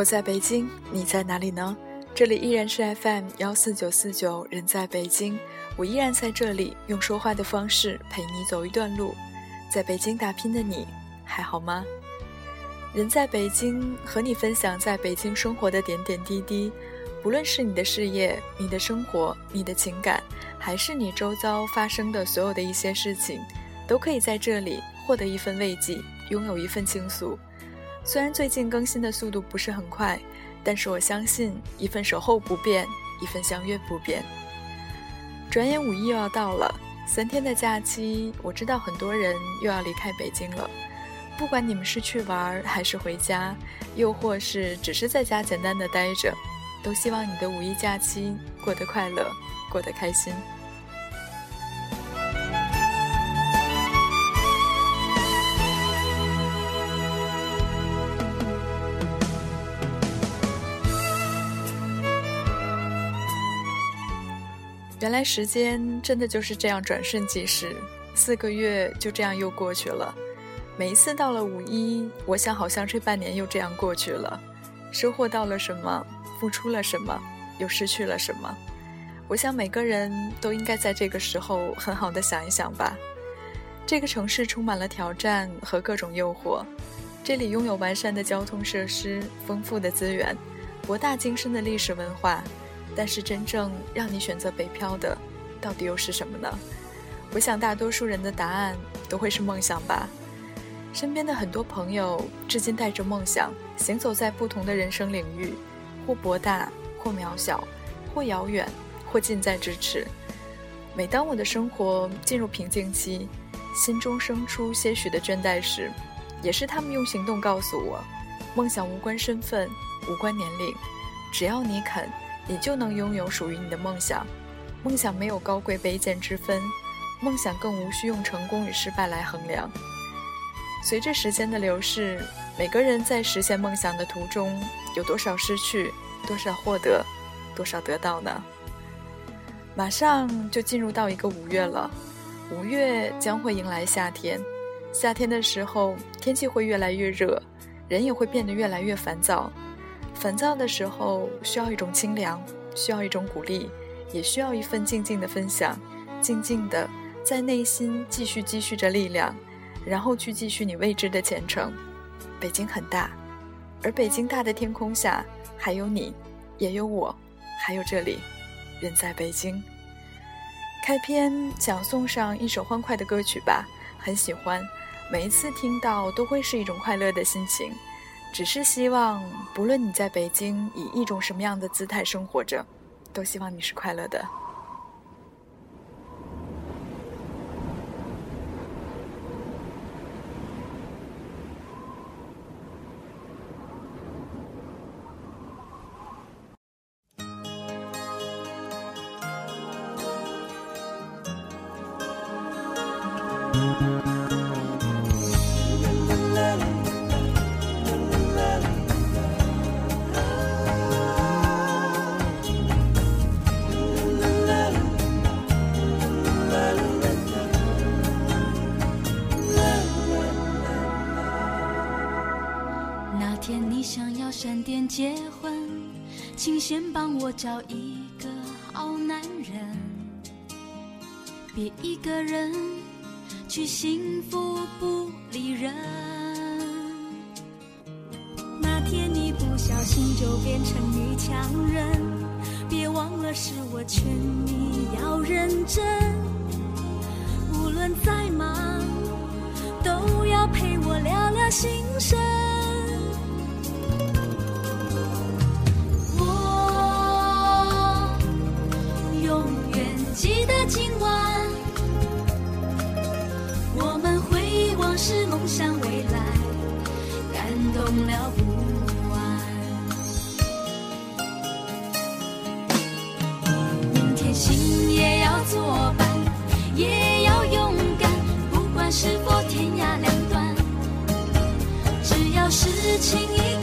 我在北京，你在哪里呢？这里依然是 FM 幺四九四九，人在北京，我依然在这里，用说话的方式陪你走一段路。在北京打拼的你，还好吗？人在北京，和你分享在北京生活的点点滴滴，不论是你的事业、你的生活、你的情感，还是你周遭发生的所有的一些事情，都可以在这里获得一份慰藉，拥有一份倾诉。虽然最近更新的速度不是很快，但是我相信一份守候不变，一份相约不变。转眼五一又要到了，三天的假期，我知道很多人又要离开北京了。不管你们是去玩还是回家，又或是只是在家简单的待着，都希望你的五一假期过得快乐，过得开心。原来时间真的就是这样转瞬即逝，四个月就这样又过去了。每一次到了五一，我想好像这半年又这样过去了。收获到了什么？付出了什么？又失去了什么？我想每个人都应该在这个时候很好的想一想吧。这个城市充满了挑战和各种诱惑，这里拥有完善的交通设施、丰富的资源、博大精深的历史文化。但是真正让你选择北漂的，到底又是什么呢？我想大多数人的答案都会是梦想吧。身边的很多朋友至今带着梦想，行走在不同的人生领域，或博大，或渺小，或遥远，或近在咫尺。每当我的生活进入瓶颈期，心中生出些许的倦怠时，也是他们用行动告诉我：梦想无关身份，无关年龄，只要你肯。你就能拥有属于你的梦想，梦想没有高贵卑贱之分，梦想更无需用成功与失败来衡量。随着时间的流逝，每个人在实现梦想的途中，有多少失去，多少获得，多少得到呢？马上就进入到一个五月了，五月将会迎来夏天，夏天的时候天气会越来越热，人也会变得越来越烦躁。烦躁的时候，需要一种清凉，需要一种鼓励，也需要一份静静的分享，静静的在内心继续积蓄着力量，然后去继续你未知的前程。北京很大，而北京大的天空下，还有你，也有我，还有这里，人在北京。开篇想送上一首欢快的歌曲吧，很喜欢，每一次听到都会是一种快乐的心情。只是希望，不论你在北京以一种什么样的姿态生活着，都希望你是快乐的。点结婚，请先帮我找一个好男人，别一个人去幸福不理人。那天你不小心就变成女强人，别忘了是我劝你要认真，无论再忙，都要陪我聊聊心声。向未来，感动了不完。明天心也要作伴，也要勇敢，不管是否天涯两端，只要是情谊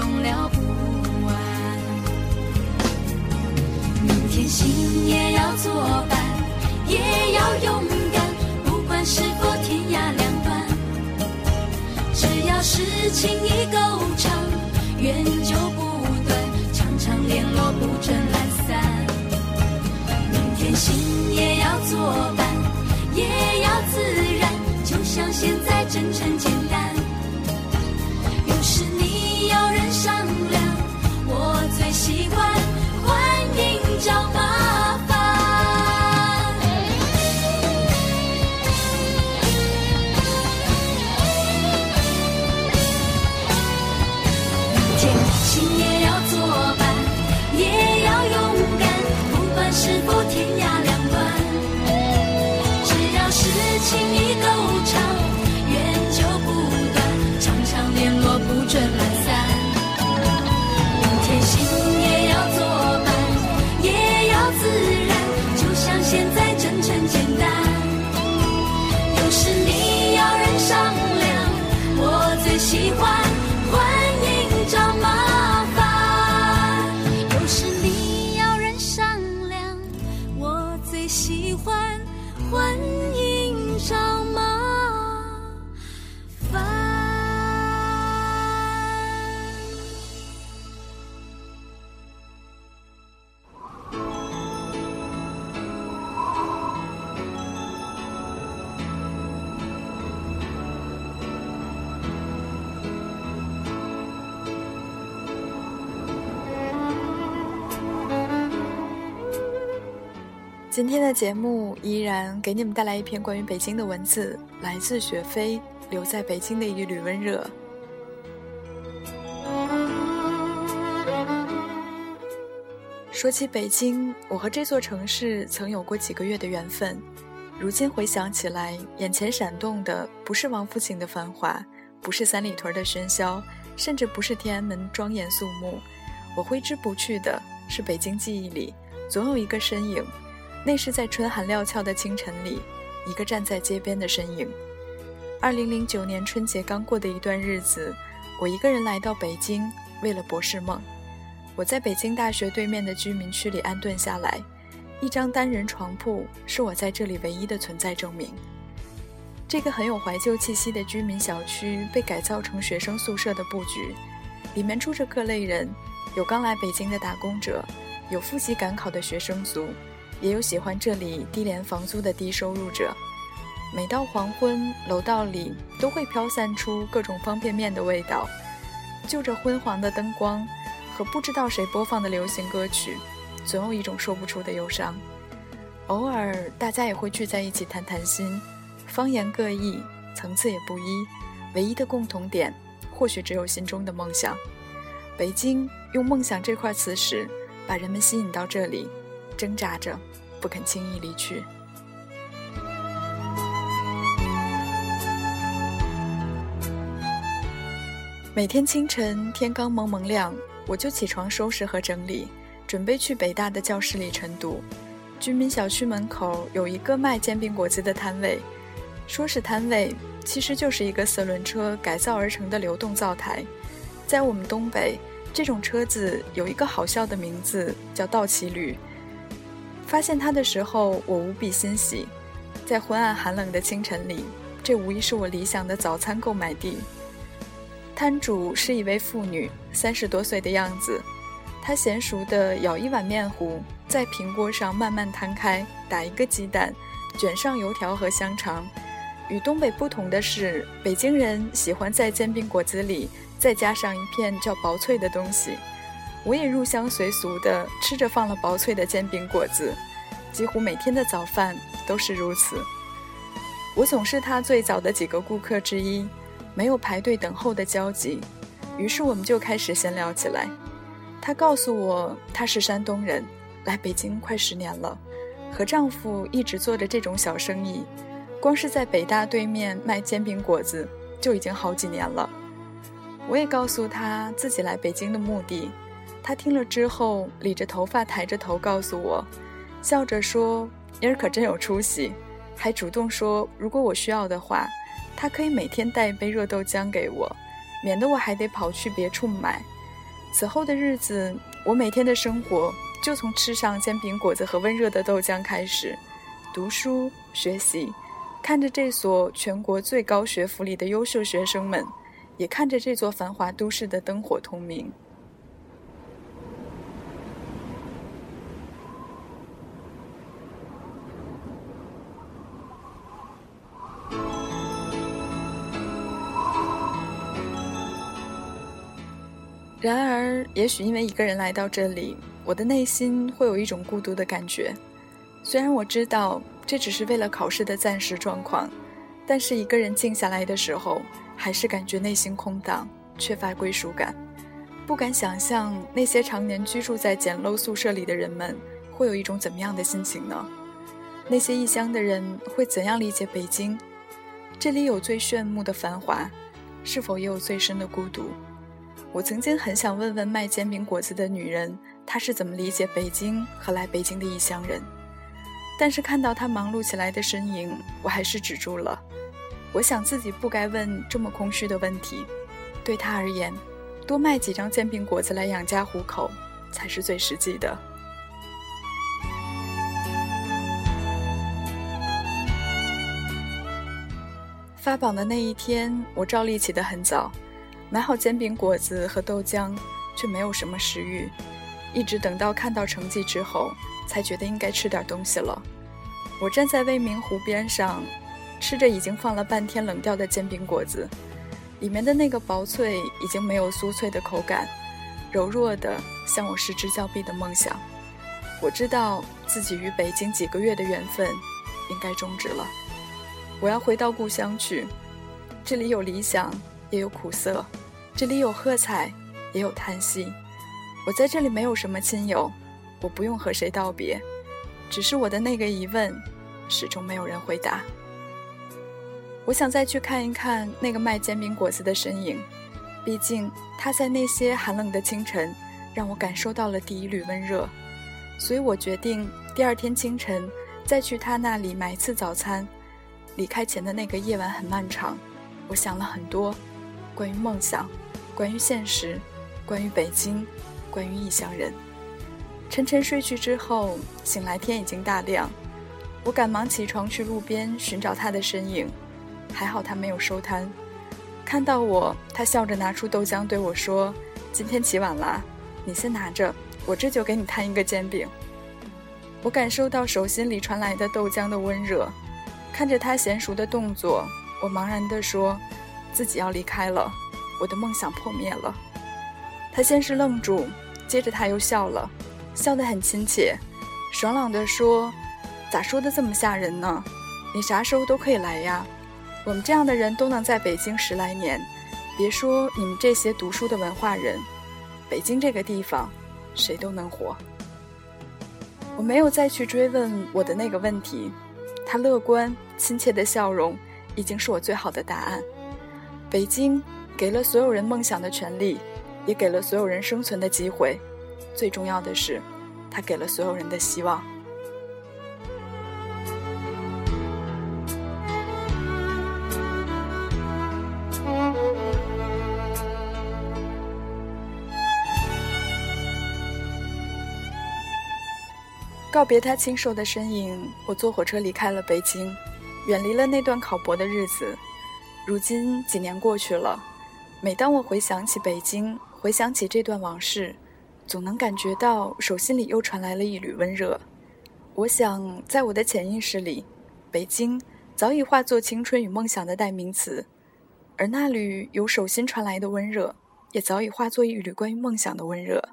感动了不完。明天心也要作伴，也要勇敢，不管是否天涯两端，只要是情意够长，缘就不断，常常联络不准懒散。明天心也要作伴，也要自然，就像现在真诚简单。有时你要人商量，我最喜欢欢今天的节目依然给你们带来一篇关于北京的文字，来自雪飞，留在北京的一缕温热。说起北京，我和这座城市曾有过几个月的缘分。如今回想起来，眼前闪动的不是王府井的繁华，不是三里屯的喧嚣，甚至不是天安门庄严肃穆。我挥之不去的是北京记忆里总有一个身影，那是在春寒料峭的清晨里，一个站在街边的身影。二零零九年春节刚过的一段日子，我一个人来到北京，为了博士梦。我在北京大学对面的居民区里安顿下来，一张单人床铺是我在这里唯一的存在证明。这个很有怀旧气息的居民小区被改造成学生宿舍的布局，里面住着各类人，有刚来北京的打工者，有复习赶考的学生族，也有喜欢这里低廉房租的低收入者。每到黄昏，楼道里都会飘散出各种方便面的味道，就着昏黄的灯光。和不知道谁播放的流行歌曲，总有一种说不出的忧伤。偶尔，大家也会聚在一起谈谈心，方言各异，层次也不一，唯一的共同点，或许只有心中的梦想。北京用“梦想”这块磁石，把人们吸引到这里，挣扎着，不肯轻易离去。每天清晨，天刚蒙蒙亮。我就起床收拾和整理，准备去北大的教室里晨读。居民小区门口有一个卖煎饼果子的摊位，说是摊位，其实就是一个四轮车改造而成的流动灶台。在我们东北，这种车子有一个好笑的名字，叫倒骑驴。发现它的时候，我无比欣喜。在昏暗寒冷的清晨里，这无疑是我理想的早餐购买地。摊主是一位妇女，三十多岁的样子。她娴熟地舀一碗面糊，在平锅上慢慢摊开，打一个鸡蛋，卷上油条和香肠。与东北不同的是，北京人喜欢在煎饼果子里再加上一片叫薄脆的东西。我也入乡随俗地吃着放了薄脆的煎饼果子，几乎每天的早饭都是如此。我总是他最早的几个顾客之一。没有排队等候的焦急，于是我们就开始闲聊起来。她告诉我，她是山东人，来北京快十年了，和丈夫一直做着这种小生意，光是在北大对面卖煎饼果子就已经好几年了。我也告诉她自己来北京的目的，他听了之后理着头发，抬着头告诉我，笑着说：“妮儿可真有出息。”还主动说，如果我需要的话。他可以每天带一杯热豆浆给我，免得我还得跑去别处买。此后的日子，我每天的生活就从吃上煎饼果子和温热的豆浆开始，读书学习，看着这所全国最高学府里的优秀学生们，也看着这座繁华都市的灯火通明。然而，也许因为一个人来到这里，我的内心会有一种孤独的感觉。虽然我知道这只是为了考试的暂时状况，但是一个人静下来的时候，还是感觉内心空荡，缺乏归属感。不敢想象那些常年居住在简陋宿舍里的人们会有一种怎么样的心情呢？那些异乡的人会怎样理解北京？这里有最炫目的繁华，是否也有最深的孤独？我曾经很想问问卖煎饼果子的女人，她是怎么理解北京和来北京的异乡人。但是看到她忙碌起来的身影，我还是止住了。我想自己不该问这么空虚的问题。对她而言，多卖几张煎饼果子来养家糊口，才是最实际的。发榜的那一天，我照例起得很早。买好煎饼果子和豆浆，却没有什么食欲，一直等到看到成绩之后，才觉得应该吃点东西了。我站在未名湖边上，吃着已经放了半天冷掉的煎饼果子，里面的那个薄脆已经没有酥脆的口感，柔弱的像我失之交臂的梦想。我知道自己与北京几个月的缘分应该终止了，我要回到故乡去，这里有理想，也有苦涩。这里有喝彩，也有叹息。我在这里没有什么亲友，我不用和谁道别，只是我的那个疑问，始终没有人回答。我想再去看一看那个卖煎饼果子的身影，毕竟他在那些寒冷的清晨，让我感受到了第一缕温热。所以我决定第二天清晨再去他那里买一次早餐。离开前的那个夜晚很漫长，我想了很多，关于梦想。关于现实，关于北京，关于异乡人。沉沉睡去之后，醒来天已经大亮。我赶忙起床去路边寻找他的身影，还好他没有收摊。看到我，他笑着拿出豆浆对我说：“今天起晚了，你先拿着，我这就给你摊一个煎饼。”我感受到手心里传来的豆浆的温热，看着他娴熟的动作，我茫然地说：“自己要离开了。”我的梦想破灭了。他先是愣住，接着他又笑了，笑得很亲切，爽朗地说：“咋说的这么吓人呢？你啥时候都可以来呀。我们这样的人都能在北京十来年，别说你们这些读书的文化人，北京这个地方，谁都能活。”我没有再去追问我的那个问题，他乐观亲切的笑容已经是我最好的答案。北京。给了所有人梦想的权利，也给了所有人生存的机会。最重要的是，他给了所有人的希望。告别他清瘦的身影，我坐火车离开了北京，远离了那段考博的日子。如今几年过去了。每当我回想起北京，回想起这段往事，总能感觉到手心里又传来了一缕温热。我想，在我的潜意识里，北京早已化作青春与梦想的代名词，而那缕由手心传来的温热，也早已化作一缕关于梦想的温热。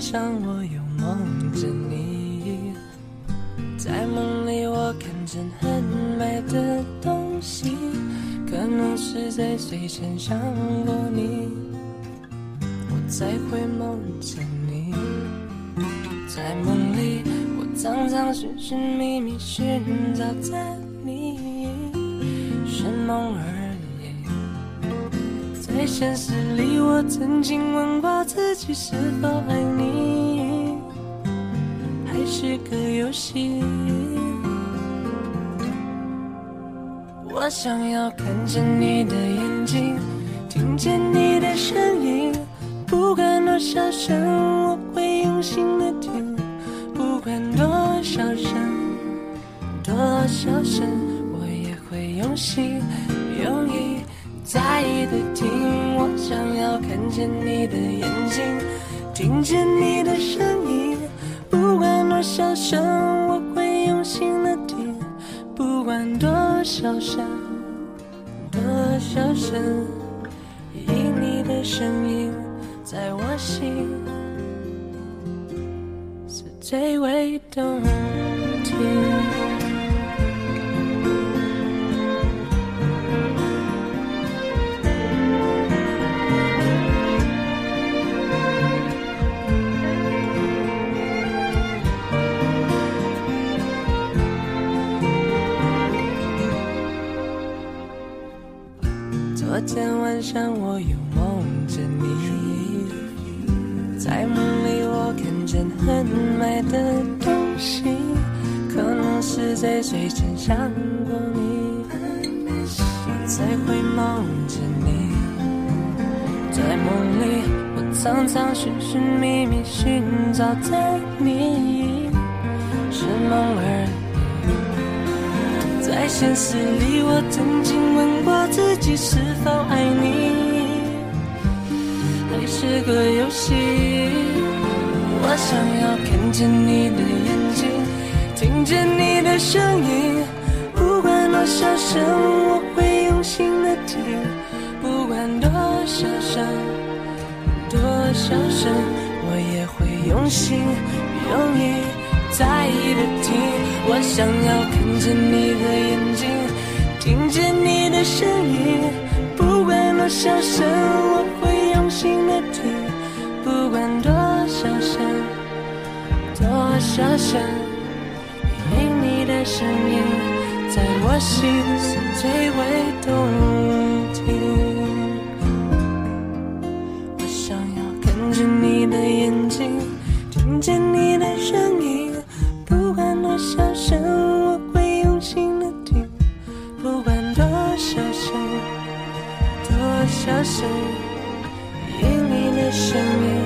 上想过你，我才会梦见你。在梦里，我常常寻寻觅觅，寻找着你，是梦而已。在现实里，我曾经问过自己是否爱你，还是个游戏。我想要看见你的眼睛，听见你的声音，不管多少声，我会用心的听。不管多少声，多少声，我也会用心用意在意的听。我想要看见你的眼睛，听见你的声音。不管多少声，我会用心的听。不管多小声，多少声，因你的声音在我心。是最为动听。寻寻觅觅，寻找着你，是梦而已。在现实里，我曾经问过自己是否爱你，还是个游戏。我想要看见你的眼睛，听见你的声音，不管多少声，我会用心的听。不管多少声，多少声，我也会用心用意在意的听。我想要看见你的眼睛，听见你的声音。不管多少声，我会用心的听。不管多少声，多少声，因你的声音在我心是最为动听。你的眼睛，听见你的声音。不管多少声，我会用心的听。不管多少声，多小声，因你的声音